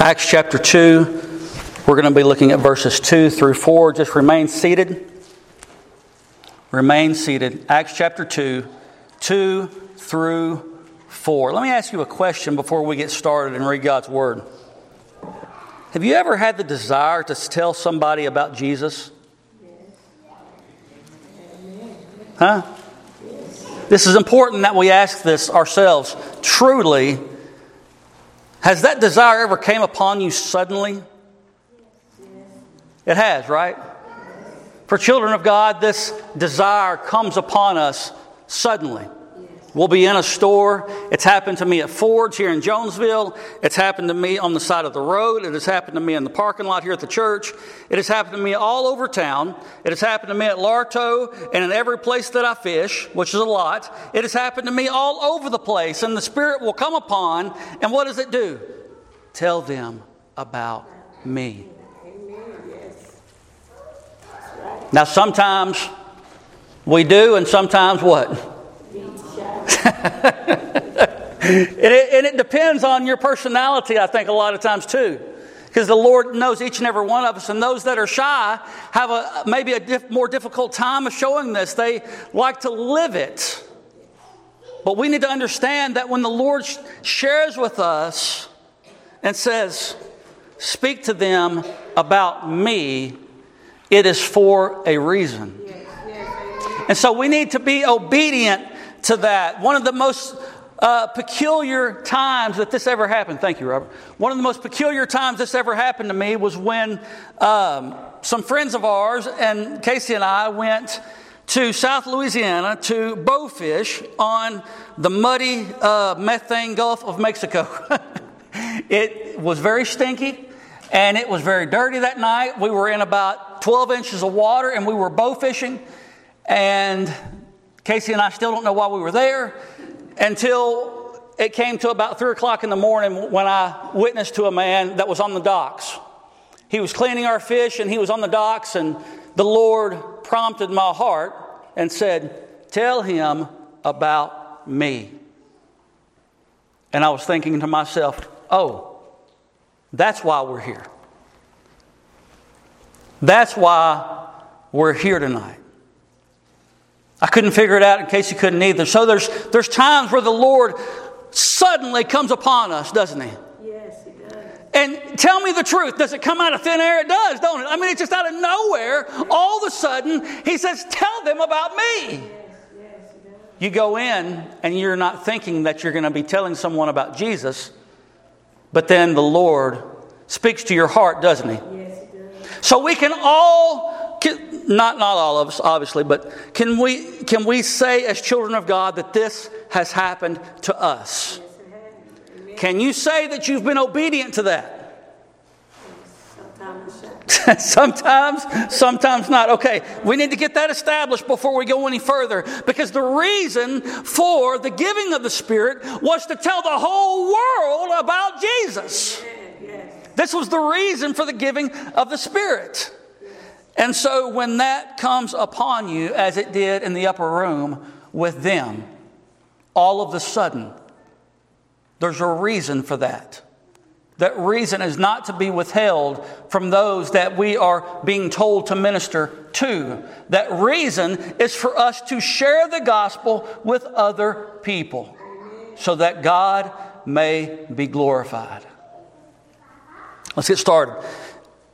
Acts chapter 2. We're going to be looking at verses 2 through 4. Just remain seated. Remain seated. Acts chapter 2, 2 through 4. Let me ask you a question before we get started and read God's Word. Have you ever had the desire to tell somebody about Jesus? Huh? This is important that we ask this ourselves. Truly, has that desire ever came upon you suddenly? It has, right? For children of God, this desire comes upon us suddenly. We'll be in a store. It's happened to me at Ford's here in Jonesville. It's happened to me on the side of the road. It has happened to me in the parking lot here at the church. It has happened to me all over town. It has happened to me at Larto and in every place that I fish, which is a lot. It has happened to me all over the place. And the Spirit will come upon, and what does it do? Tell them about me. Now, sometimes we do, and sometimes what? and, it, and, it, depends on your personality, I think, a lot of times too. Because the Lord knows each and every one of us, and those that are shy have a, maybe a diff, more difficult time of showing this. They like to live it. But we need to understand that when the Lord shares with us and says, Speak to them about me, it is for a reason. And so we need to be obedient to that. One of the most uh, peculiar times that this ever happened, thank you, Robert. One of the most peculiar times this ever happened to me was when um, some friends of ours and Casey and I went to South Louisiana to bowfish on the muddy uh, methane Gulf of Mexico. it was very stinky and it was very dirty that night. We were in about 12 inches of water and we were bowfishing. And Casey and I still don't know why we were there until it came to about 3 o'clock in the morning when I witnessed to a man that was on the docks. He was cleaning our fish and he was on the docks, and the Lord prompted my heart and said, Tell him about me. And I was thinking to myself, Oh, that's why we're here. That's why we're here tonight. I couldn't figure it out in case you couldn't either. So there's, there's times where the Lord suddenly comes upon us, doesn't He? Yes, He does. And tell me the truth. Does it come out of thin air? It does, don't it? I mean, it's just out of nowhere. All of a sudden, He says, Tell them about me. You go in and you're not thinking that you're going to be telling someone about Jesus, but then the Lord speaks to your heart, doesn't He? Yes, He does. So we can all, not, not all of us, obviously, but can we, can we say as children of God that this has happened to us? Yes, it has. Amen. Can you say that you've been obedient to that? Sometimes sometimes, sometimes not. Okay, we need to get that established before we go any further because the reason for the giving of the Spirit was to tell the whole world about Jesus. Yes. This was the reason for the giving of the Spirit. And so when that comes upon you, as it did in the upper room with them, all of a sudden, there's a reason for that. That reason is not to be withheld from those that we are being told to minister to. That reason is for us to share the gospel with other people so that God may be glorified. Let's get started.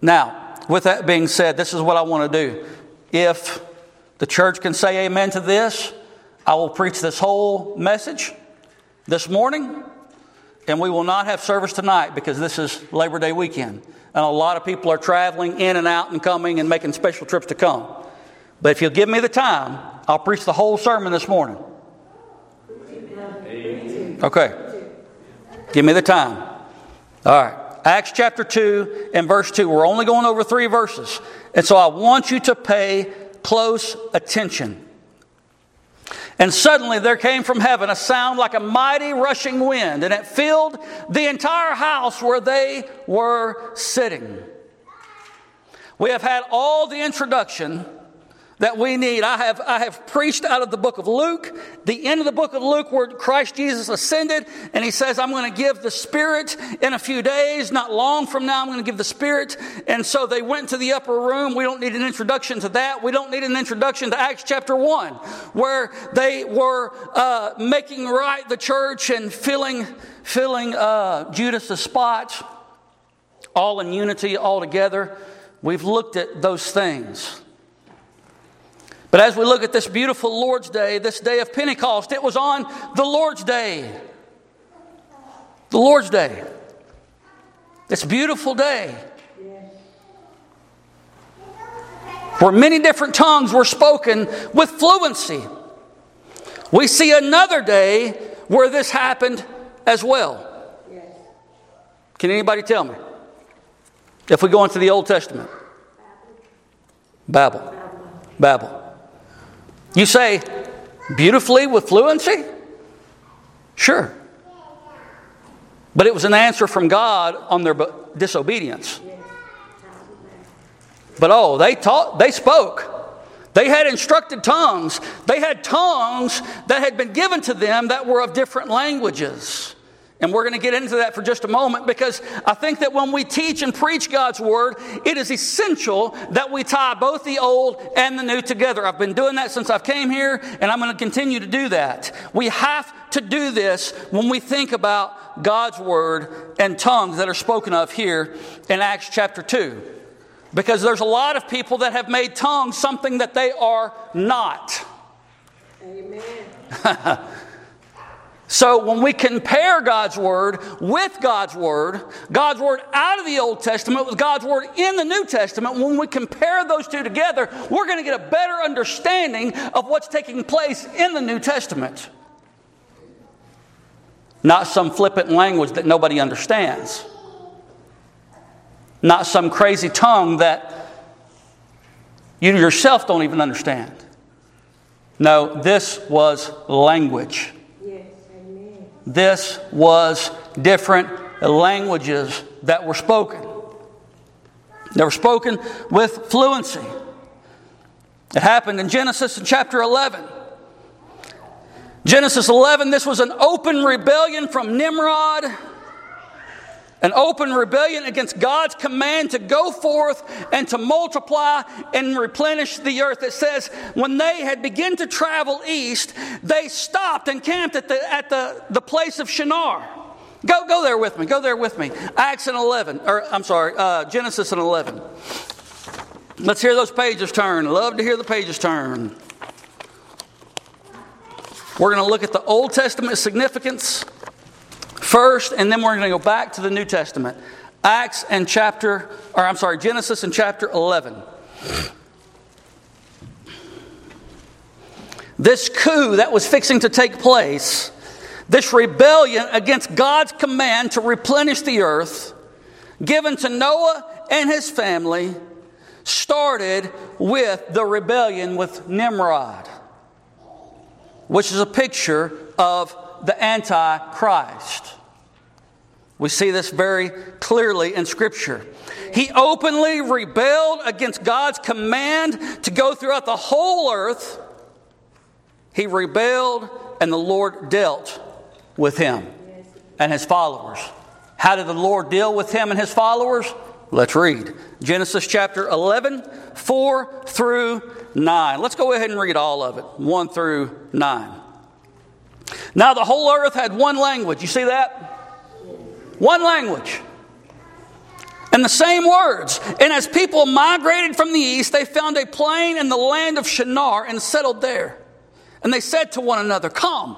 Now, with that being said, this is what I want to do. If the church can say amen to this, I will preach this whole message this morning, and we will not have service tonight because this is Labor Day weekend. And a lot of people are traveling in and out and coming and making special trips to come. But if you'll give me the time, I'll preach the whole sermon this morning. Okay. Give me the time. All right. Acts chapter 2 and verse 2. We're only going over three verses. And so I want you to pay close attention. And suddenly there came from heaven a sound like a mighty rushing wind, and it filled the entire house where they were sitting. We have had all the introduction that we need. I have, I have preached out of the book of Luke, the end of the book of Luke, where Christ Jesus ascended, and he says, I'm going to give the Spirit in a few days. Not long from now, I'm going to give the Spirit. And so they went to the upper room. We don't need an introduction to that. We don't need an introduction to Acts chapter 1, where they were uh, making right the church and filling, filling uh, Judas' spot, all in unity, all together. We've looked at those things. But as we look at this beautiful Lord's Day, this day of Pentecost, it was on the Lord's Day. The Lord's Day. This beautiful day. Where many different tongues were spoken with fluency. We see another day where this happened as well. Can anybody tell me? If we go into the Old Testament, Babel. Babel. You say, beautifully with fluency? Sure. But it was an answer from God on their disobedience. But oh, they taught, they spoke. They had instructed tongues. They had tongues that had been given to them that were of different languages. And we're going to get into that for just a moment because I think that when we teach and preach God's word, it is essential that we tie both the old and the new together. I've been doing that since I've came here and I'm going to continue to do that. We have to do this when we think about God's word and tongues that are spoken of here in Acts chapter 2. Because there's a lot of people that have made tongues something that they are not. Amen. So when we compare God's Word with God's Word, God's Word out of the Old Testament with God's Word in the New Testament, when we compare those two together, we're going to get a better understanding of what's taking place in the New Testament. Not some flippant language that nobody understands. Not some crazy tongue that you yourself don't even understand. No, this was language. This was different languages that were spoken. They were spoken with fluency. It happened in Genesis in chapter 11. Genesis 11, this was an open rebellion from Nimrod an open rebellion against God's command to go forth and to multiply and replenish the earth. It says, when they had begun to travel east, they stopped and camped at the, at the, the place of Shinar. Go, go there with me. Go there with me. Acts and 11, or I'm sorry, uh, Genesis and 11. Let's hear those pages turn. Love to hear the pages turn. We're going to look at the Old Testament significance first, and then we're going to go back to the New Testament. Acts and chapter, or I'm sorry, Genesis and chapter 11. This coup that was fixing to take place, this rebellion against God's command to replenish the earth, given to Noah and his family, started with the rebellion with Nimrod, which is a picture of the Antichrist. We see this very clearly in Scripture. He openly rebelled against God's command to go throughout the whole earth. He rebelled, and the Lord dealt with him and his followers. How did the Lord deal with him and his followers? Let's read Genesis chapter 11, 4 through 9. Let's go ahead and read all of it, 1 through 9. Now the whole earth had one language. You see that? One language. And the same words. And as people migrated from the east, they found a plain in the land of Shinar and settled there. And they said to one another, Come,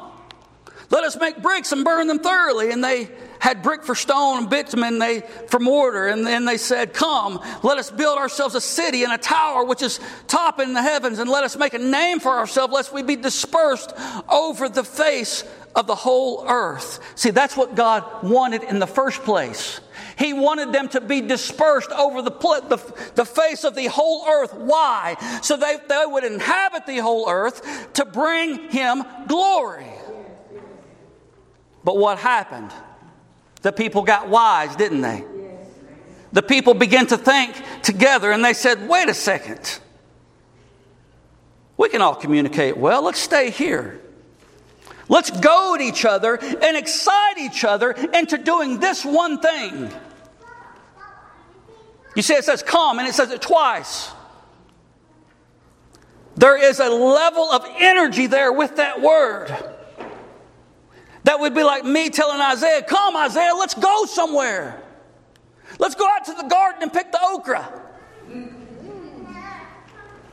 let us make bricks and burn them thoroughly. And they had brick for stone and bitumen they, for mortar. And then they said, Come, let us build ourselves a city and a tower which is top in the heavens, and let us make a name for ourselves, lest we be dispersed over the face of the whole earth. See, that's what God wanted in the first place. He wanted them to be dispersed over the, the, the, face of the whole earth. Why? So they, they would inhabit the whole earth to bring Him glory. But what happened? The people got wise, didn't they? The people began to think together and they said, wait a second. We can all communicate well. Let's stay here. Let's goad each other and excite each other into doing this one thing. You see, it says come, and it says it twice. There is a level of energy there with that word. That would be like me telling Isaiah, Come, Isaiah, let's go somewhere. Let's go out to the garden and pick the okra.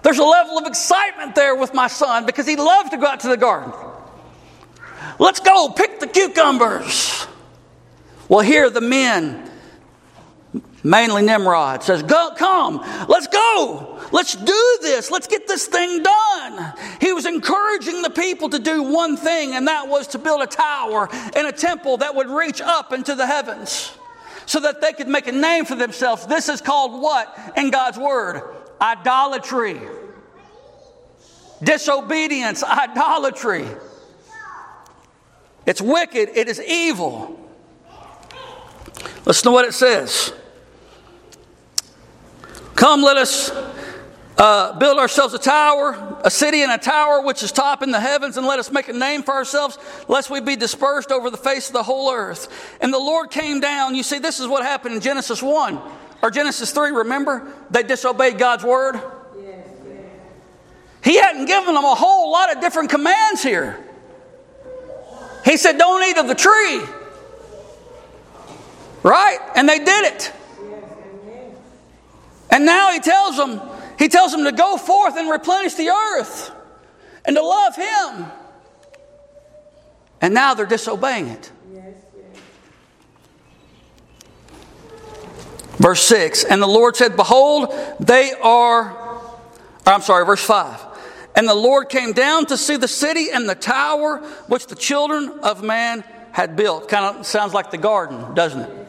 There's a level of excitement there with my son because he loves to go out to the garden. Let's go pick the cucumbers. Well, here the men, mainly Nimrod, says, Go, Come, let's go. Let's do this. Let's get this thing done. He was encouraging the people to do one thing, and that was to build a tower and a temple that would reach up into the heavens so that they could make a name for themselves. This is called what in God's Word? Idolatry. Disobedience, idolatry. It's wicked, it is evil. Listen to what it says. Come, let us uh, build ourselves a tower, a city and a tower which is top in the heavens, and let us make a name for ourselves, lest we be dispersed over the face of the whole earth. And the Lord came down. You see, this is what happened in Genesis 1 or Genesis 3, remember? They disobeyed God's word. He hadn't given them a whole lot of different commands here. He said, Don't eat of the tree. Right? And they did it. And now he tells them, he tells them to go forth and replenish the earth and to love him. And now they're disobeying it. Verse 6 And the Lord said, Behold, they are, I'm sorry, verse 5. And the Lord came down to see the city and the tower which the children of man had built. Kind of sounds like the garden, doesn't it?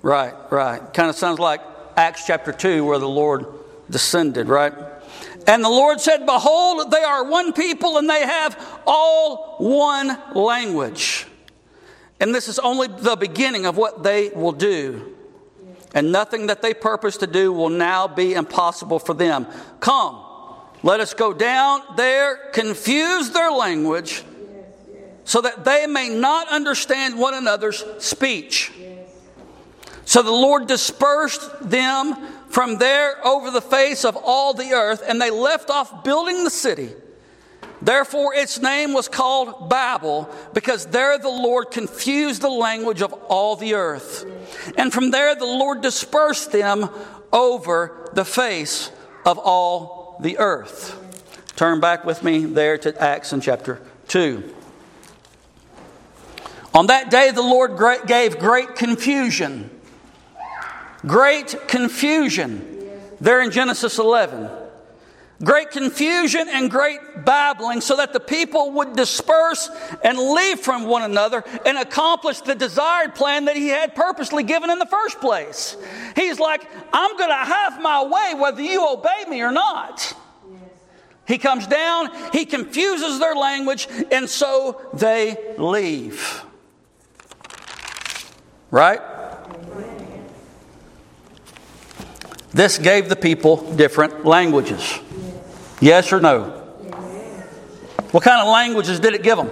Right, right. Kind of sounds like Acts chapter 2, where the Lord descended, right? And the Lord said, Behold, they are one people and they have all one language. And this is only the beginning of what they will do. And nothing that they purpose to do will now be impossible for them. Come, let us go down there, confuse their language, so that they may not understand one another's speech. So the Lord dispersed them from there over the face of all the earth, and they left off building the city. Therefore, its name was called Babel, because there the Lord confused the language of all the earth. And from there the Lord dispersed them over the face of all the earth. Turn back with me there to Acts in chapter 2. On that day, the Lord gave great confusion. Great confusion. There in Genesis 11 great confusion and great babbling, so that the people would disperse and leave from one another and accomplish the desired plan that he had purposely given in the first place. He's like, I'm going to have my way whether you obey me or not. He comes down, he confuses their language, and so they leave. Right? This gave the people different languages. Yes or no? What kind of languages did it give them?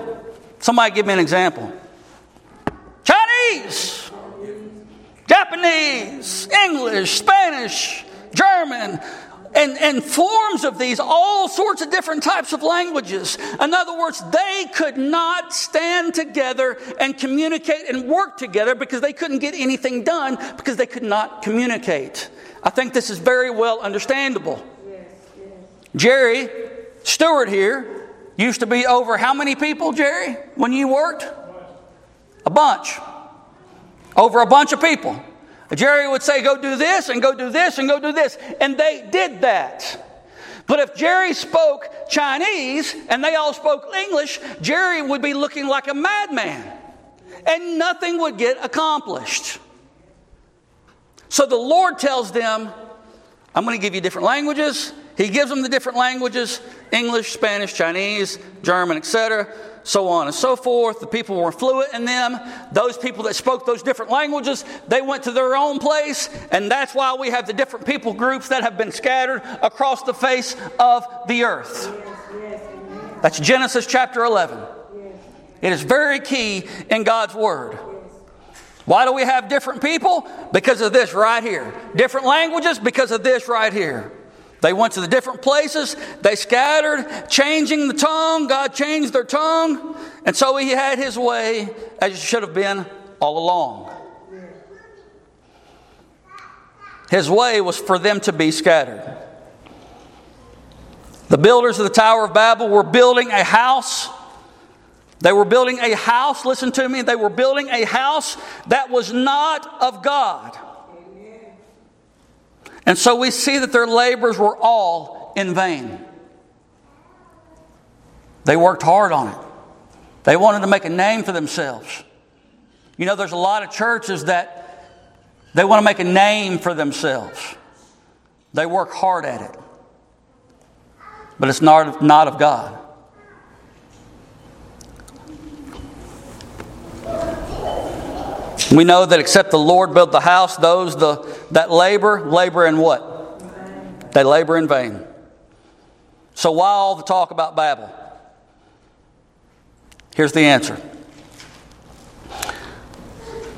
Somebody give me an example. Chinese, Japanese, English, Spanish, German, and, and forms of these, all sorts of different types of languages. In other words, they could not stand together and communicate and work together because they couldn't get anything done because they could not communicate. I think this is very well understandable. Jerry Stewart here used to be over how many people, Jerry, when you worked? A bunch. Over a bunch of people. Jerry would say, Go do this, and go do this, and go do this. And they did that. But if Jerry spoke Chinese and they all spoke English, Jerry would be looking like a madman. And nothing would get accomplished. So the Lord tells them, I'm going to give you different languages he gives them the different languages English, Spanish, Chinese, German, etc., so on and so forth. The people were fluent in them. Those people that spoke those different languages, they went to their own place, and that's why we have the different people groups that have been scattered across the face of the earth. That's Genesis chapter 11. It is very key in God's Word. Why do we have different people? Because of this right here. Different languages because of this right here. They went to the different places, they scattered, changing the tongue. God changed their tongue, and so He had His way as it should have been all along. His way was for them to be scattered. The builders of the Tower of Babel were building a house. They were building a house, listen to me, they were building a house that was not of God. And so we see that their labors were all in vain. They worked hard on it, they wanted to make a name for themselves. You know, there's a lot of churches that they want to make a name for themselves, they work hard at it, but it's not, not of God. We know that except the Lord build the house, those the, that labor, labor in what? They labor in vain. So why all the talk about Babel? Here's the answer.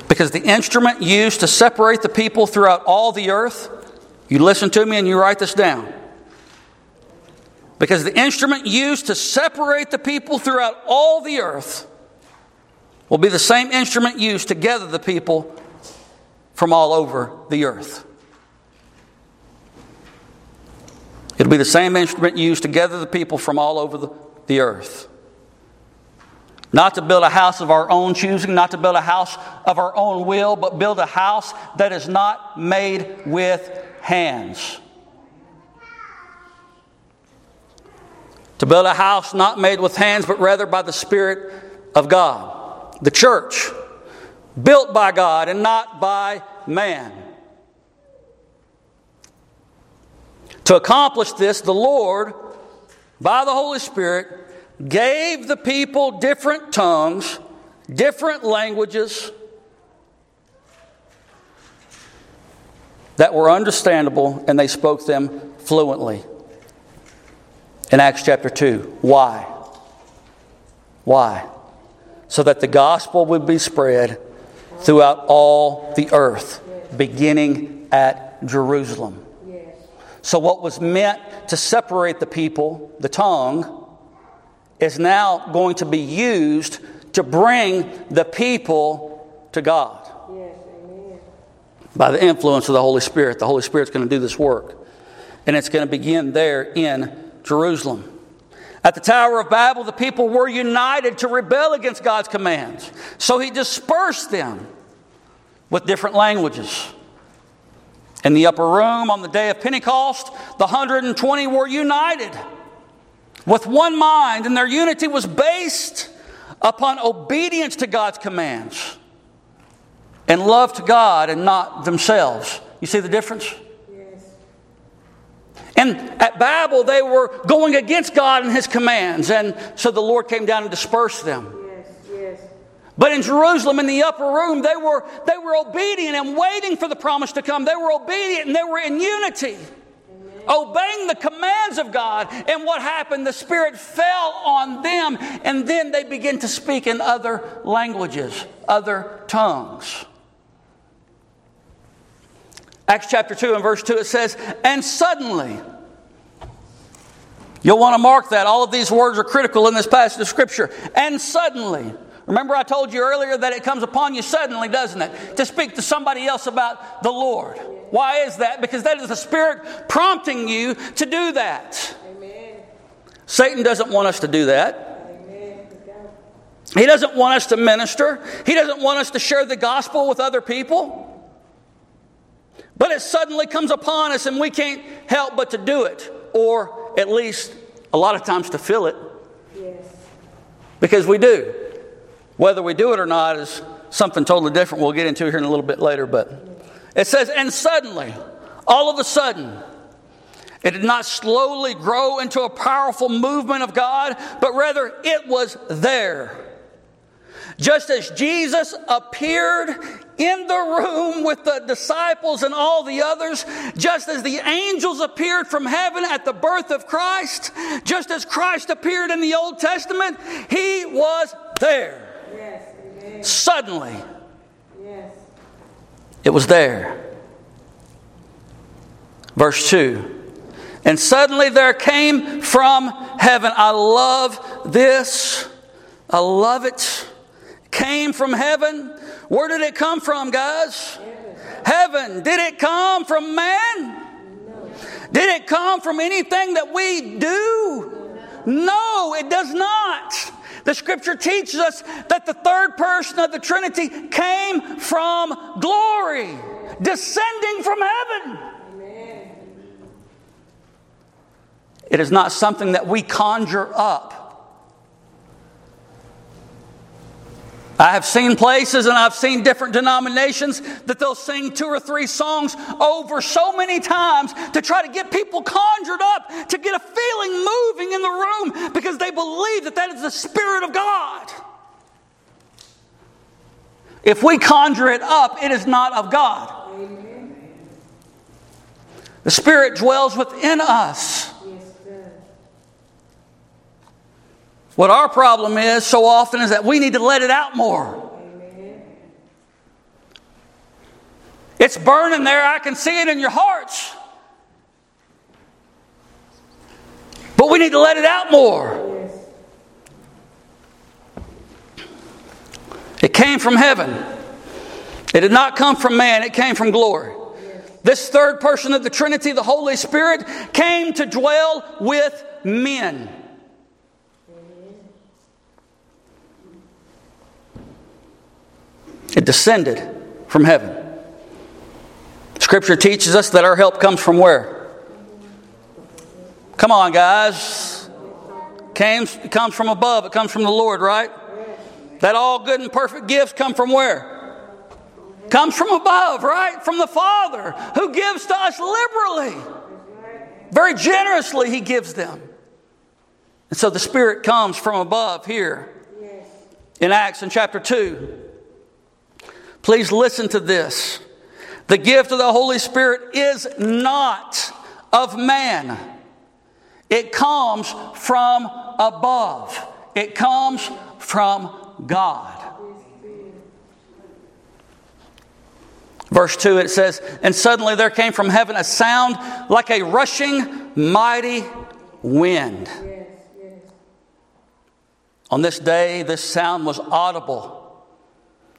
Because the instrument used to separate the people throughout all the earth, you listen to me and you write this down. Because the instrument used to separate the people throughout all the earth will be the same instrument used to gather the people from all over the earth. It'll be the same instrument used to gather the people from all over the, the earth. Not to build a house of our own choosing, not to build a house of our own will, but build a house that is not made with hands. To build a house not made with hands, but rather by the Spirit of God the church, built by God and not by man. To accomplish this, the Lord, by the Holy Spirit, gave the people different tongues, different languages that were understandable, and they spoke them fluently. In Acts chapter 2. Why? Why? So that the gospel would be spread throughout all the earth, beginning at Jerusalem. So, what was meant to separate the people, the tongue, is now going to be used to bring the people to God. By the influence of the Holy Spirit. The Holy Spirit's going to do this work. And it's going to begin there in Jerusalem. At the Tower of Babel, the people were united to rebel against God's commands. So he dispersed them with different languages. In the upper room on the day of Pentecost, the 120 were united with one mind, and their unity was based upon obedience to God's commands and love to God and not themselves. You see the difference? And at Babel, they were going against God and His commands. And so the Lord came down and dispersed them. Yes, yes. But in Jerusalem, in the upper room, they were, they were obedient and waiting for the promise to come. They were obedient and they were in unity, Amen. obeying the commands of God. And what happened? The Spirit fell on them, and then they began to speak in other languages, other tongues. Acts chapter 2 and verse 2, it says, And suddenly, you'll want to mark that. All of these words are critical in this passage of Scripture. And suddenly, remember I told you earlier that it comes upon you suddenly, doesn't it? To speak to somebody else about the Lord. Why is that? Because that is the Spirit prompting you to do that. Amen. Satan doesn't want us to do that. He doesn't want us to minister. He doesn't want us to share the gospel with other people. But it suddenly comes upon us and we can't help but to do it, or at least a lot of times to feel it. Yes. Because we do. Whether we do it or not is something totally different we'll get into here in a little bit later. But it says, and suddenly, all of a sudden, It did not slowly grow into a powerful movement of God, but rather it was there. Just as Jesus appeared in the room with the disciples and all the others, just as the angels appeared from heaven at the birth of Christ, just as Christ appeared in the Old Testament, he was there. Yes. Suddenly, Yes. it was there. Verse 2 And suddenly there came from heaven. I love this. I love it. Came from heaven. Where did it come from, guys? Heaven. Did it come from man? Did it come from anything that we do? No, it does not. The scripture teaches us that the third person of the Trinity came from glory, descending from heaven. It is not something that we conjure up. I have seen places and I've seen different denominations that they'll sing two or three songs over so many times to try to get people conjured up, to get a feeling moving in the room because they believe that that is the Spirit of God. If we conjure it up, it is not of God. The Spirit dwells within us. Yes, sir. What our problem is so often is that we need to let it out more. It's burning there. I can see it in your hearts. But we need to let it out more. It came from heaven. It did not come from man, it came from glory. This third person of the Trinity, the Holy Spirit, came to dwell with men. It descended from heaven. Scripture teaches us that our help comes from where? Come on, guys. Came, comes from above. It comes from the Lord, right? That all good and perfect gifts come from where? Comes from above, right? From the Father, who gives to us liberally. Very generously, He gives them. And so the Spirit comes from above here in Acts in chapter 2. Please listen to this. The gift of the Holy Spirit is not of man, it comes from above, it comes from God. Verse 2, it says, And suddenly there came from heaven a sound like a rushing mighty wind. Yes. Yes. On this day, this sound was audible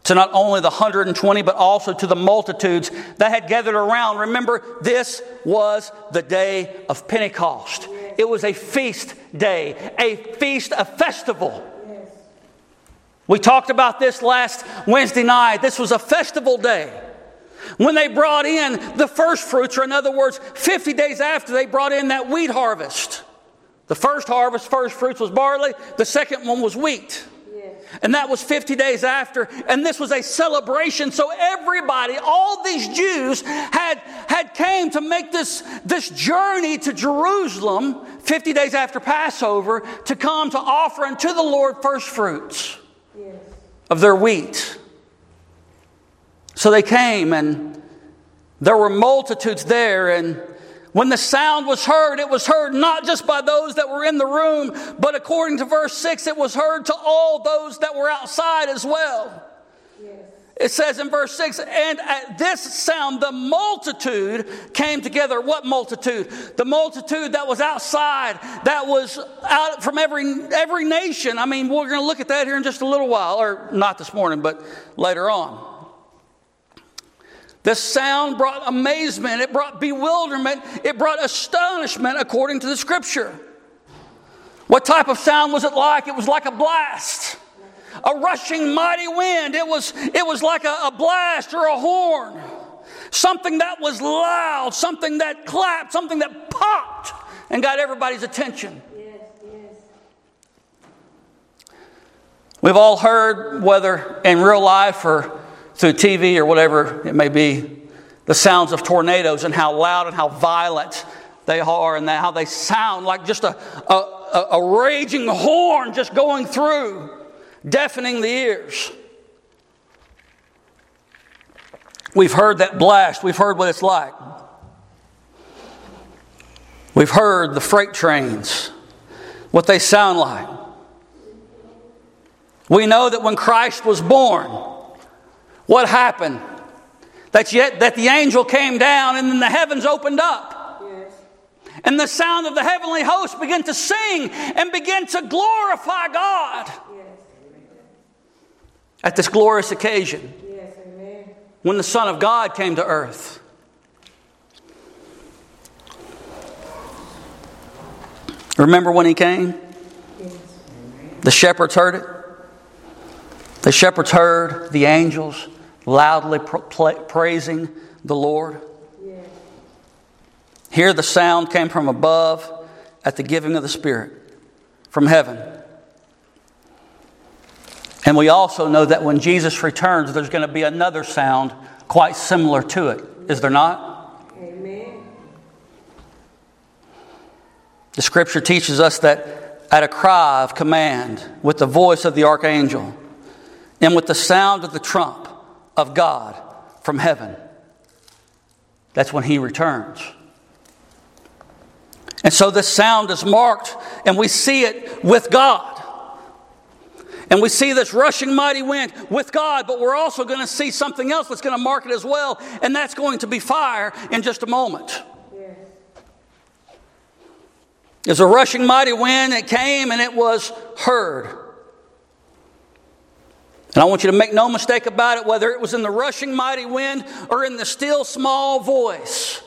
to not only the 120, but also to the multitudes that had gathered around. Remember, this was the day of Pentecost. It was a feast day, a feast, a festival. We talked about this last Wednesday night. This was a festival day. When they brought in the first fruits, or in other words, 50 days after they brought in that wheat harvest. The first harvest, first fruits was barley, the second one was wheat. And that was 50 days after. And this was a celebration. So everybody, all these Jews had, had came to make this, this journey to Jerusalem 50 days after Passover to come to offer unto the Lord first fruits Yes. of their wheat. So they came and there were multitudes there and when the sound was heard, it was heard not just by those that were in the room, but according to verse 6, it was heard to all those that were outside as well. Yes. It says in verse 6, and at this sound, the multitude came together. What multitude? The multitude that was outside, that was out from every, every nation. I mean, we're going to look at that here in just a little while, or not this morning, but later on. This sound brought amazement, it brought bewilderment, it brought astonishment according to the scripture. What type of sound was it like? It was like a blast, a rushing mighty wind. It was, it was like a, a blast or a horn, something that was loud, something that clapped, something that popped and got everybody's attention. Yes. Yes. We've all heard, whether in real life or through TV or whatever it may be, the sounds of tornadoes and how loud and how violent they are and how they sound like just a, a, a raging horn just going through, deafening the ears. We've heard that blast, we've heard what it's like. We've heard the freight trains, what they sound like. We know that when Christ was born, what happened? That, yet, that the angel came down and then the heavens opened up. Yes. And the sound of the heavenly host began to sing and began to glorify God Yes. at this glorious occasion Yes. Amen. when the Son of God came to earth. Remember when he came? Yes. The shepherds heard it. The shepherds heard the angels loudly praising the Lord. Here, the sound came from above at the giving of the Spirit from heaven. And we also know that when Jesus returns, there's going to be another sound quite similar to it. Is there not? Amen. The scripture teaches us that at a cry of command, with the voice of the archangel, and with the sound of the trump of God from heaven, that's when he returns. And so this sound is marked, and we see it with God. And we see this rushing mighty wind with God, but we're also going to see something else that's going to mark it as well, and that's going to be fire in just a moment. Yes. There's a rushing mighty wind that came and it was heard. And I want you to make no mistake about it, whether it was in the rushing mighty wind or in the still small voice.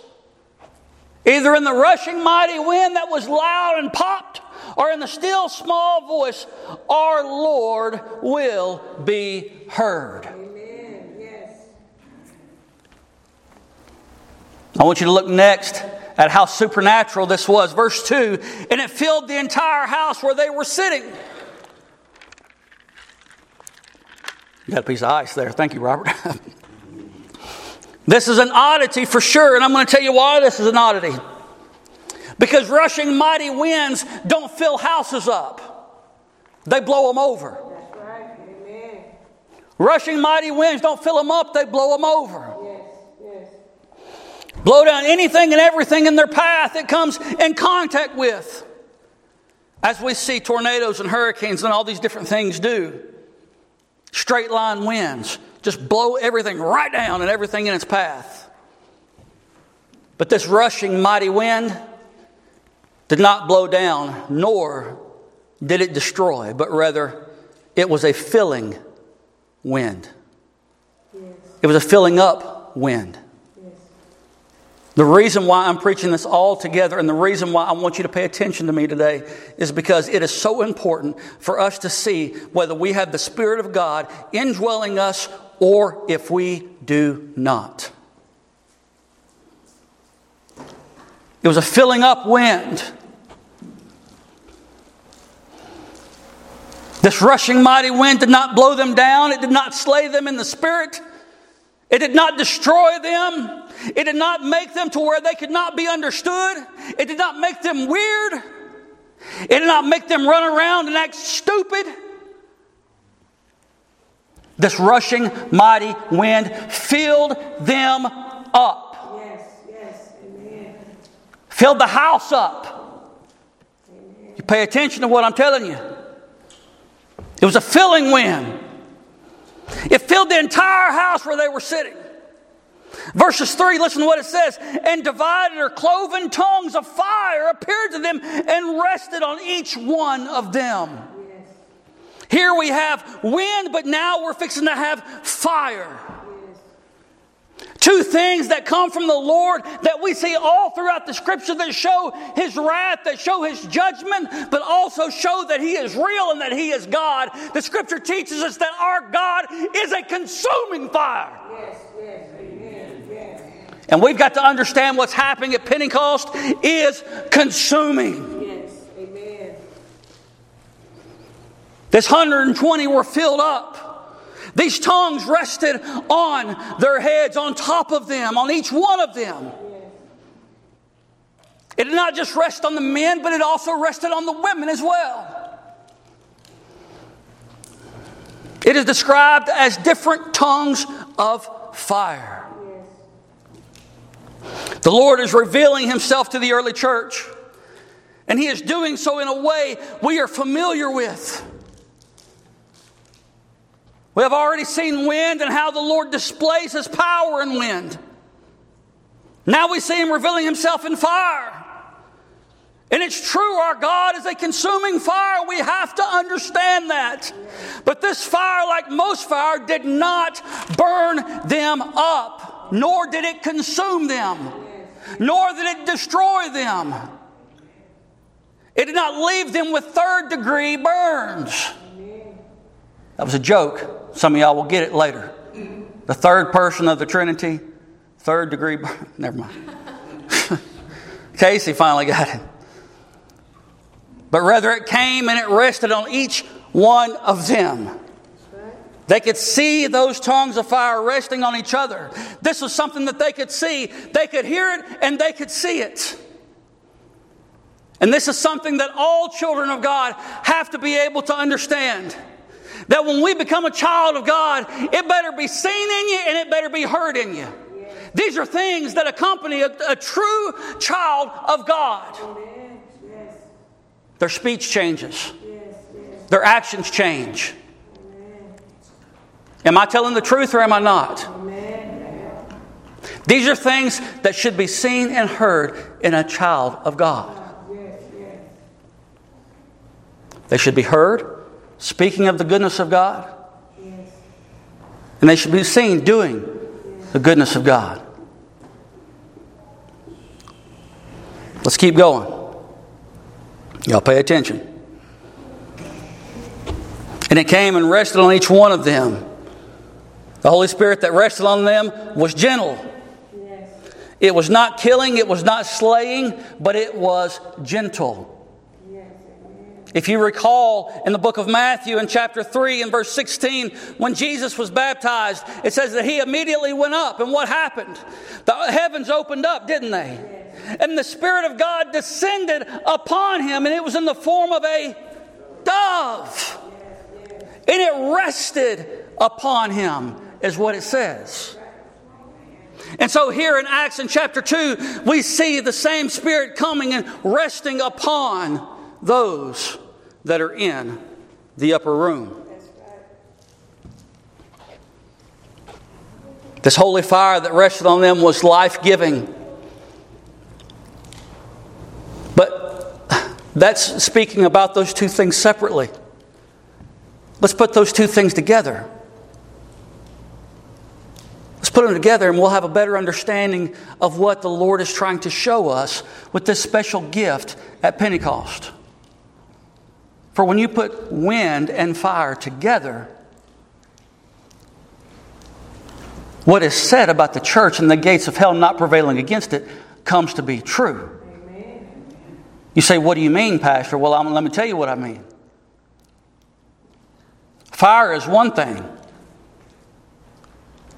Either in the rushing mighty wind that was loud and popped, or in the still small voice, our Lord will be heard. Amen. Yes. I want you to look next at how supernatural this was. Verse 2 And it filled the entire house where they were sitting. You got a piece of ice there. Thank you, Robert. this is an oddity for sure, and I'm going to tell you why this is an oddity. Because rushing mighty winds don't fill houses up, they blow them over. Right. Rushing mighty winds don't fill them up, they blow them over. Yes. Yes. blow down anything and everything in their path it comes in contact with. As we see tornadoes and hurricanes and all these different things do, straight line winds just blow everything right down and everything in its path. But this rushing mighty wind did not blow down, nor did it destroy, but rather it was a filling wind. Yes. It was a filling up wind. The reason why I'm preaching this all together and the reason why I want you to pay attention to me today is because it is so important for us to see whether we have the Spirit of God indwelling us or if we do not. It was a filling up wind. This rushing mighty wind did not blow them down, it did not slay them in the spirit. It did not destroy them. It did not make them to where they could not be understood. It did not make them weird. It did not make them run around and act stupid. This rushing, mighty wind filled them up, Yes. Yes. Amen. filled the house up. You pay attention to what I'm telling you. It was a filling wind. It filled the entire house where they were sitting. Verses 3, listen to what it says. And divided or cloven tongues of fire appeared to them and rested on each one of them. Yes. Here we have wind, but now we're fixing to have fire. Two things that come from the Lord that we see all throughout the scripture that show His wrath, that show His judgment, but also show that He is real and that He is God. The scripture teaches us that our God is a consuming fire. Yes. Yes. Amen. Yes. And we've got to understand what's happening at Pentecost is consuming. Yes. Amen. This 120 were filled up. These tongues rested on their heads, on top of them, on each one of them. It did not just rest on the men, but it also rested on the women as well. It is described as different tongues of fire. The Lord is revealing himself to the early church, and he is doing so in a way we are familiar with. We have already seen wind and how the Lord displays his power in wind. Now we see him revealing himself in fire. And it's true, our God is a consuming fire. We have to understand that. But this fire, like most fire, did not burn them up, nor did it consume them, nor did it destroy them. It did not leave them with third degree burns. That was a joke. Some of y'all will get it later. The third person of the Trinity, third degree burn. Never mind. Casey finally got it but rather it came and it rested on each one of them. They could see those tongues of fire resting on each other. This was something that they could see. They could hear it and they could see it. And this is something that all children of God have to be able to understand. That when we become a child of God, it better be seen in you and it better be heard in you. These are things that accompany a, a true child of God. Their speech changes, their actions change. Am I telling the truth or am I not? These are things that should be seen and heard in a child of God. They should be heard speaking of the goodness of God, and they should be seen doing the goodness of God. Let's keep going. Y'all pay attention. And it came and rested on each one of them. The Holy Spirit that rested on them was gentle. Yes. It was not killing, it was not slaying, but it was gentle. If you recall in the book of Matthew in chapter 3 and verse 16, when Jesus was baptized, it says that he immediately went up. And what happened? The heavens opened up, didn't they? And the Spirit of God descended upon him, and it was in the form of a dove. And it rested upon him, is what it says. And so here in Acts in chapter 2, we see the same Spirit coming and resting upon those that are in the upper room. This holy fire that rested on them was life giving. But that's speaking about those two things separately. Let's put those two things together. Put them together and we'll have a better understanding of what the Lord is trying to show us with this special gift at Pentecost. For when you put wind and fire together, what is said about the church and the gates of hell not prevailing against it comes to be true. You say, What do you mean, Pastor? Well, I'm, let me tell you what I mean. Fire is one thing.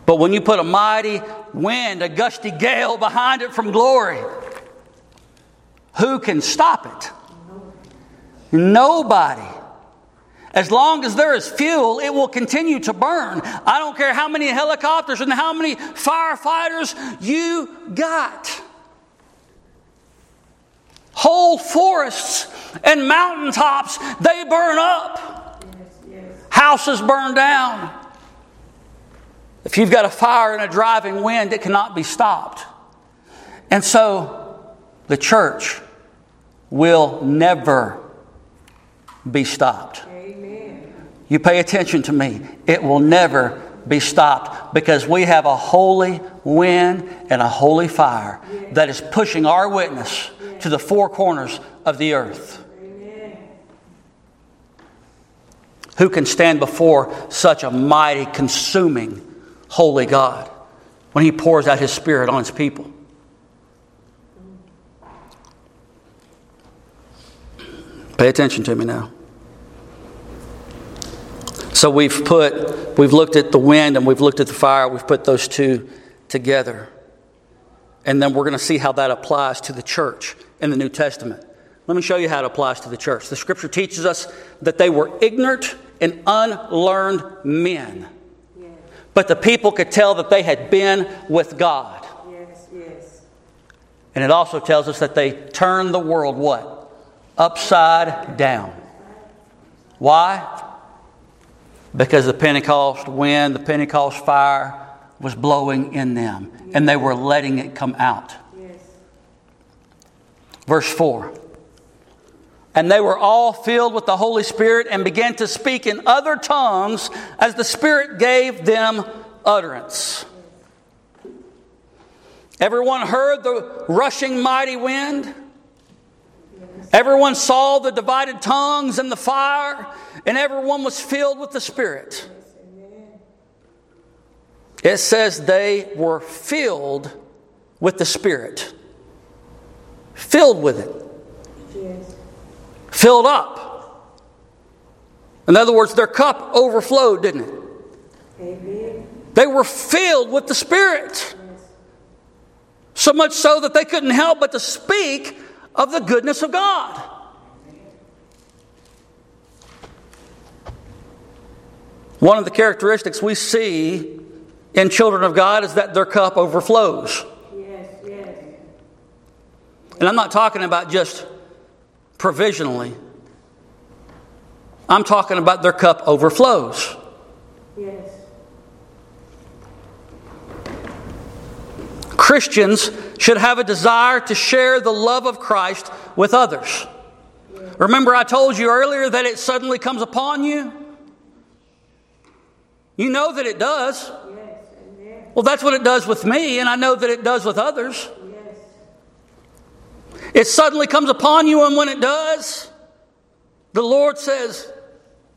But when you put a mighty wind, a gusty gale behind it from glory, who can stop it? Nobody. As long as there is fuel, it will continue to burn. I don't care how many helicopters and how many firefighters you got. Whole forests and mountaintops, they burn up. Houses burn down. If you've got a fire and a driving wind, it cannot be stopped. And so the church will never be stopped. Amen. You pay attention to me. It will never be stopped because we have a holy wind and a holy fire that is pushing our witness to the four corners of the earth. Who can stand before such a mighty, consuming, holy God when He pours out His Spirit on His people? Pay attention to me now. So we've put, we've looked at the wind and we've looked at the fire, we've put those two together. And then we're going to see how that applies to the church in the New Testament. Let me show you how it applies to the church. The scripture teaches us that they were ignorant and unlearned men. But the people could tell that they had been with God. Yes, yes. And it also tells us that they turned the world what? Upside down. Why? Because the Pentecost wind, the Pentecost fire was blowing in them, and they were letting it come out. Yes. Verse 4 And they were all filled with the Holy Spirit and began to speak in other tongues as the Spirit gave them utterance. Everyone heard the rushing mighty wind. Everyone saw the divided tongues and the fire, and everyone was filled with the Spirit. It says they were filled with the Spirit. Filled with it. Yes. Filled up. In other words, their cup overflowed, didn't it? Amen. They were filled with the Spirit. So much so that they couldn't help but to speak of the goodness of God. One of the characteristics we see in children of God is that their cup overflows. Yes, yes. And I'm not talking about just provisionally, I'm talking about their cup overflows. Yes. Christians should have a desire to share the love of Christ with others. Remember, I told you earlier that it suddenly comes upon you? You know that it does. Yes. Well, that's what it does with me, and I know that it does with others. It suddenly comes upon you, and when it does, the Lord says,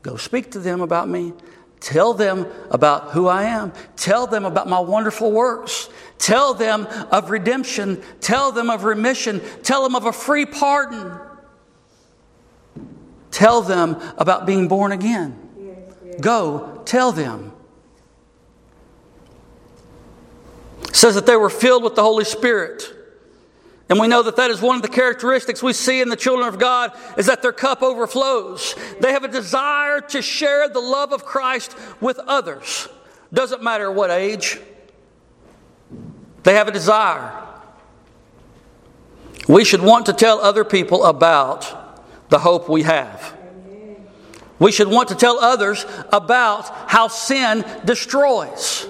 Go speak to them about me. Tell them about who I am. Tell them about my wonderful works. Tell them of redemption. Tell them of remission. Tell them of a free pardon. Tell them about being born again. Go, tell them. It says that they were filled with the Holy Spirit. And we know that that is one of the characteristics we see in the children of God is that their cup overflows. They have a desire to share the love of Christ with others. Doesn't matter what age. They have a desire. We should want to tell other people about the hope we have. We should want to tell others about how sin destroys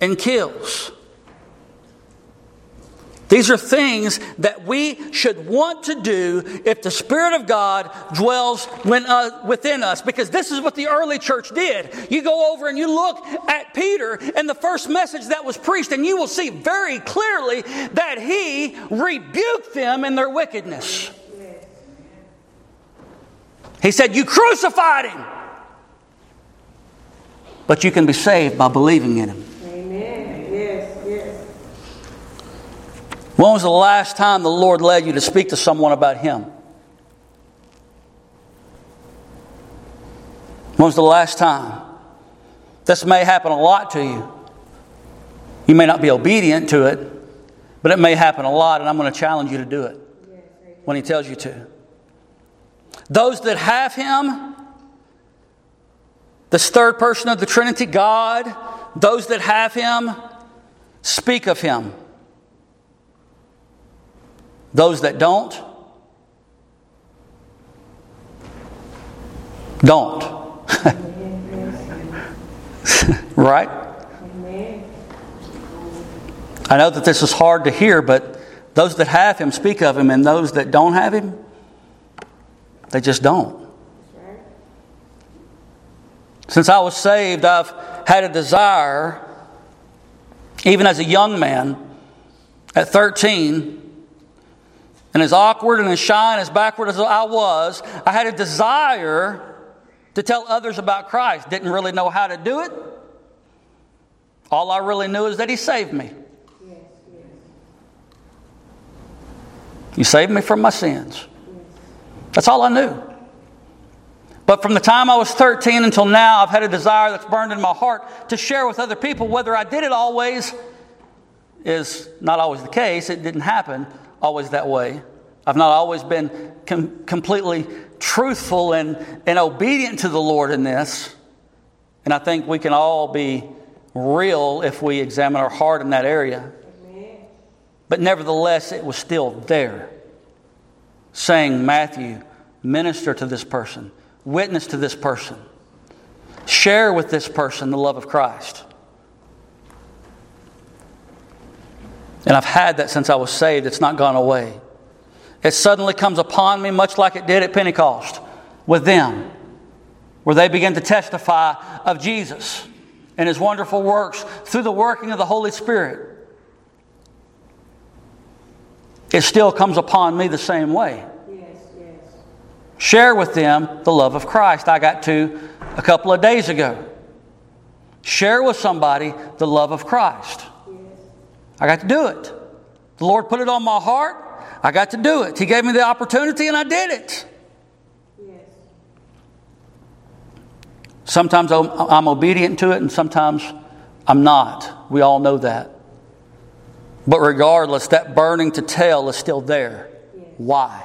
and kills. These are things that we should want to do if the Spirit of God dwells uh, within us, because this is what the early church did. You go over and you look at Peter and the first message that was preached, and you will see very clearly that he rebuked them in their wickedness. He said, You crucified him, but you can be saved by believing in him. Amen. Yes, yes. When was the last time the Lord led you to speak to someone about Him? When was the last time? This may happen a lot to you. You may not be obedient to it, but it may happen a lot, and I'm going to challenge you to do it when He tells you to. Those that have Him, this third person of the Trinity, God, those that have Him, speak of Him. Those that don't, don't. right? I know that this is hard to hear, but those that have him speak of him, and those that don't have him, they just don't. Since I was saved, I've had a desire, even as a young man, at 13, and as awkward and as shy and as backward as I was, I had a desire to tell others about Christ. Didn't really know how to do it. All I really knew is that He saved me. He saved me from my sins. That's all I knew. But from the time I was 13 until now, I've had a desire that's burned in my heart to share with other people. Whether I did it always is not always the case, it didn't happen always that way. I've not always been com- completely truthful and, and obedient to the Lord in this. And I think we can all be real if we examine our heart in that area. But nevertheless, it was still there, saying, Matthew, minister to this person, witness to this person, share with this person the love of Christ. And I've had that since I was saved, it's not gone away. It suddenly comes upon me, much like it did at Pentecost with them, where they begin to testify of Jesus and his wonderful works through the working of the Holy Spirit. It still comes upon me the same way. Yes, yes. Share with them the love of Christ. I got to a couple of days ago. Share with somebody the love of Christ. I got to do it. The Lord put it on my heart. I got to do it. He gave me the opportunity and I did it. Yes. Sometimes I'm I'm obedient to it and sometimes I'm not. We all know that. But regardless, that burning to tell is still there. Why?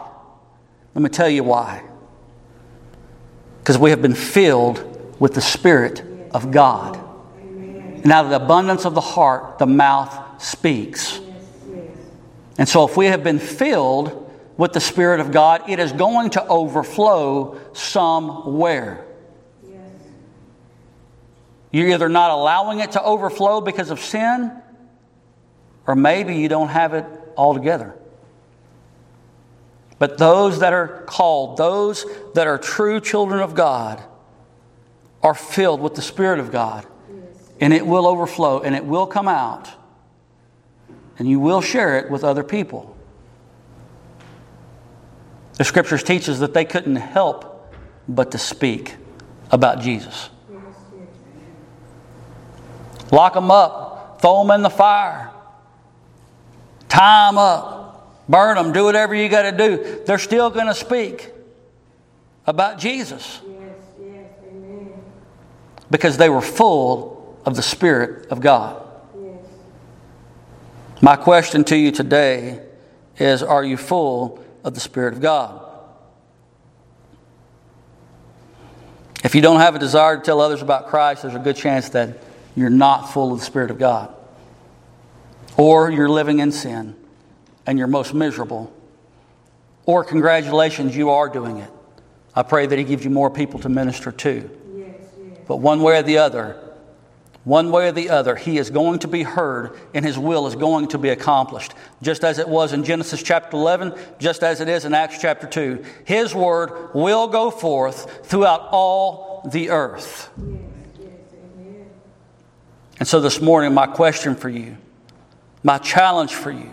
Let me tell you why. Because we have been filled with the Spirit of God. And out of the abundance of the heart, the mouth speaks. And so, if we have been filled with the Spirit of God, it is going to overflow somewhere. You're either not allowing it to overflow because of sin, or maybe you don't have it altogether. But those that are called, those that are true children of God, are filled with the Spirit of God. And it will overflow and it will come out. And you will share it with other people. The scriptures teach us that they couldn't help but to speak about Jesus. Lock them up, throw them in the fire, tie them up, burn them, do whatever you got to do. They're still going to speak about Jesus Yes, yes. Amen. because they were full of the Spirit of God. My question to you today is Are you full of the Spirit of God? If you don't have a desire to tell others about Christ, there's a good chance that you're not full of the Spirit of God. Or you're living in sin and you're most miserable. Or, congratulations, you are doing it. I pray that He gives you more people to minister to. Yes, yes. But one way or the other, one way or the other, he is going to be heard and his will is going to be accomplished. Just as it was in Genesis chapter 11, just as it is in Acts chapter 2. His word will go forth throughout all the earth. Yes, yes. And so this morning, my question for you, my challenge for you,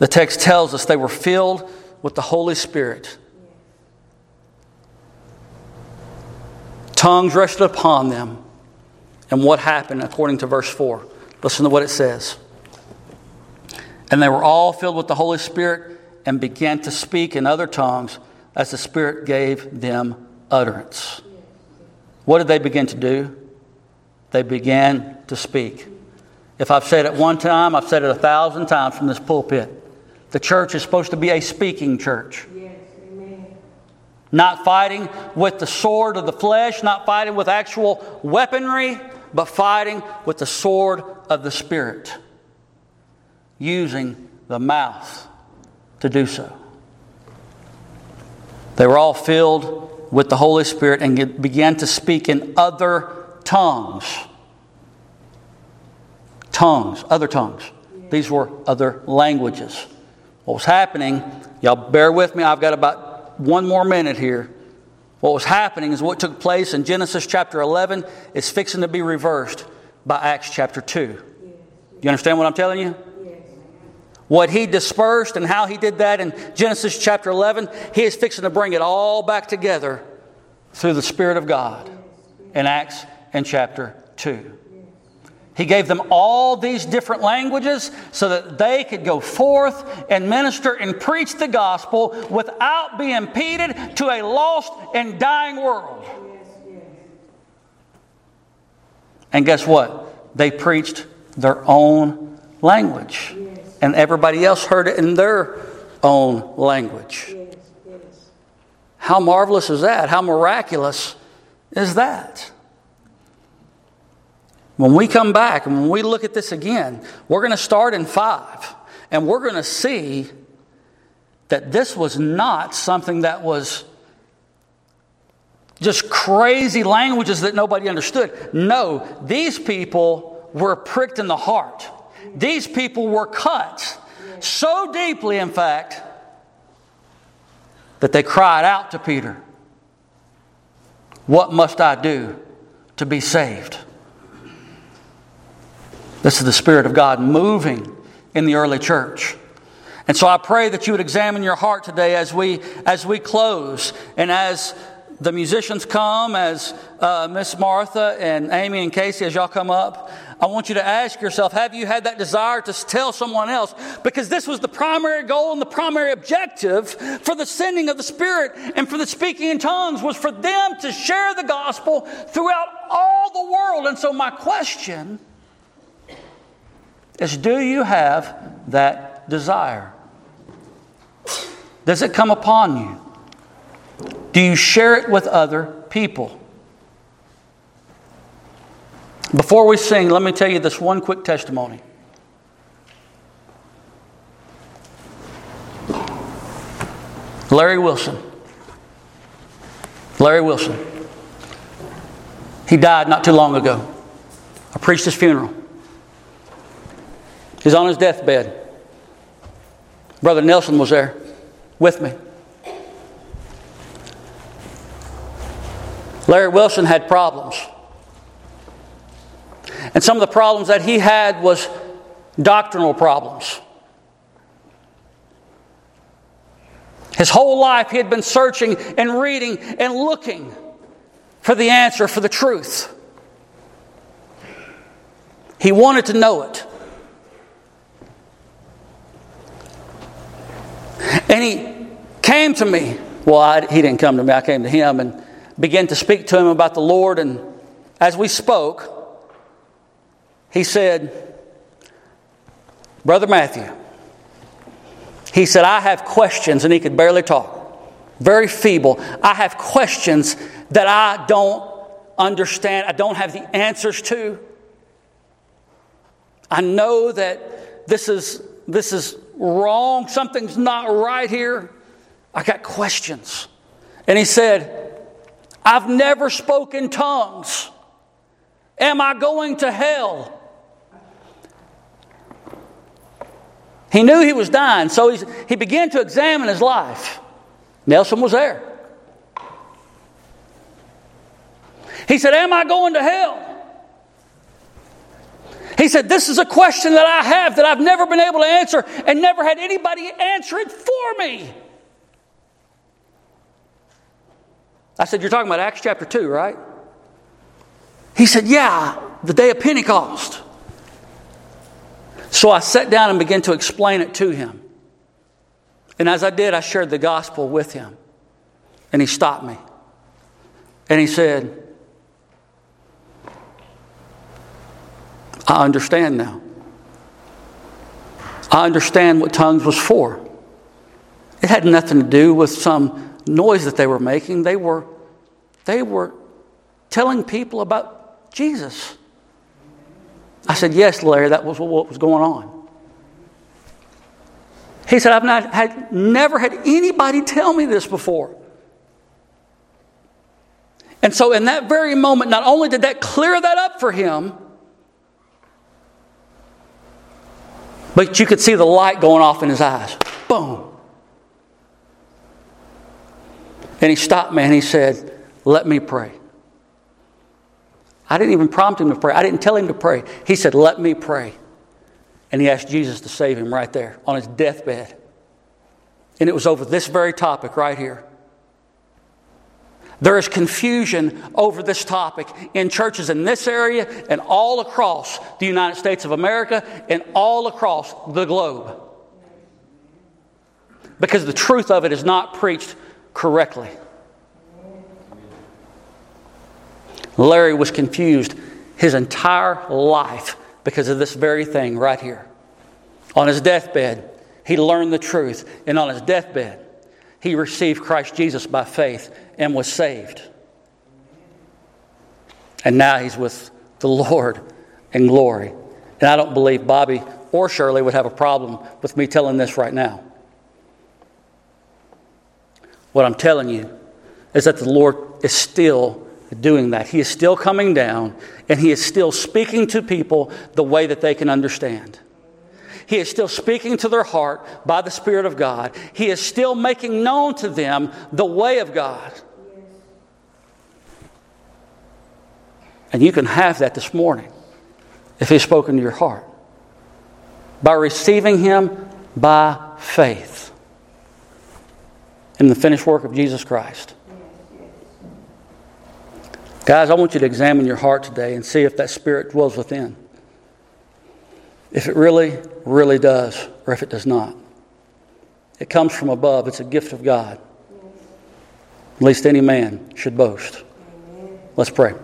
the text tells us they were filled with the Holy Spirit. Tongues rested upon them. And what happened according to verse 4? Listen to what it says. And they were all filled with the Holy Spirit and began to speak in other tongues as the Spirit gave them utterance. What did they begin to do? They began to speak. If I've said it one time, I've said it a thousand times from this pulpit. The church is supposed to be a speaking church. Not fighting with the sword of the flesh, not fighting with actual weaponry, but fighting with the sword of the Spirit, using the mouth to do so. They were all filled with the Holy Spirit and began to speak in other tongues. Tongues, other tongues. These were other languages. What was happening, y'all bear with me, I've got about one more minute here. What was happening is what took place in Genesis chapter 11 is fixing to be reversed by Acts chapter 2. You understand what I'm telling you? What he dispersed and how he did that in Genesis chapter 11, he is fixing to bring it all back together through the Spirit of God in Acts and chapter 2. He gave them all these different languages so that they could go forth and minister and preach the gospel without being impeded to a lost and dying world. And guess what? They preached their own language. And everybody else heard it in their own language. How marvelous is that? How miraculous is that? When we come back and when we look at this again, we're going to start in five and we're going to see that this was not something that was just crazy languages that nobody understood. No, these people were pricked in the heart. These people were cut so deeply, in fact, that they cried out to Peter, What must I do to be saved? This is the Spirit of God moving in the early church. And so I pray that you would examine your heart today as we, as we close and as the musicians come, as uh, Miss Martha and Amy and Casey, as y'all come up, I want you to ask yourself have you had that desire to tell someone else? Because this was the primary goal and the primary objective for the sending of the Spirit and for the speaking in tongues was for them to share the gospel throughout all the world. And so, my question is do you have that desire? Does it come upon you? Do you share it with other people? Before we sing, let me tell you this one quick testimony. Larry Wilson. Larry Wilson. He died not too long ago. I preached his funeral. He's on his deathbed. Brother Nelson was there with me. Larry Wilson had problems. And some of the problems that he had was doctrinal problems. His whole life he had been searching and reading and looking for the answer, for the truth. He wanted to know it. And he came to me. Well, I, he didn't come to me, I came to him and began to speak to him about the Lord. And as we spoke, he said, Brother Matthew, he said, I have questions, and he could barely talk, very feeble. I have questions that I don't understand, I don't have the answers to. I know that this is, this is wrong, something's not right here. I got questions. And he said, I've never spoken tongues. Am I going to hell? He knew he was dying, so he began to examine his life. Nelson was there. He said, Am I going to hell? He said, This is a question that I have that I've never been able to answer and never had anybody answer it for me. I said, You're talking about Acts chapter 2, right? He said, Yeah, the day of Pentecost. So I sat down and began to explain it to him. And as I did, I shared the gospel with him. And he stopped me. And he said, I understand now. I understand what tongues was for. It had nothing to do with some noise that they were making. They were, they were telling people about Jesus. I said, Yes, Larry, that was what was going on. He said, I've not had, never had anybody tell me this before. And so, in that very moment, not only did that clear that up for him, but you could see the light going off in his eyes. Boom. And he stopped me and he said, Let me pray. I didn't even prompt him to pray. I didn't tell him to pray. He said, Let me pray. And he asked Jesus to save him right there on his deathbed. And it was over this very topic right here. There is confusion over this topic in churches in this area and all across the United States of America and all across the globe. Because the truth of it is not preached correctly. Larry was confused his entire life because of this very thing right here. On his deathbed, He learned the truth, and on his deathbed, he received Christ Jesus by faith and was saved. And now he's with the Lord in glory. And I don't believe Bobby or Shirley would have a problem with me telling this right now. What I'm telling you is that the Lord is still doing that. He is still coming down and He is still speaking to people the way that they can understand. He is still speaking to their heart by the Spirit of God. He is still making known to them the way of God. And you can have that this morning if He's spoken to your heart by receiving Him by faith in the finished work of Jesus Christ. Guys, I want you to examine your heart today and see if that Spirit dwells within. If it really, really does, or if it does not. It comes from above, it's a gift of God. At least any man should boast. Let's pray.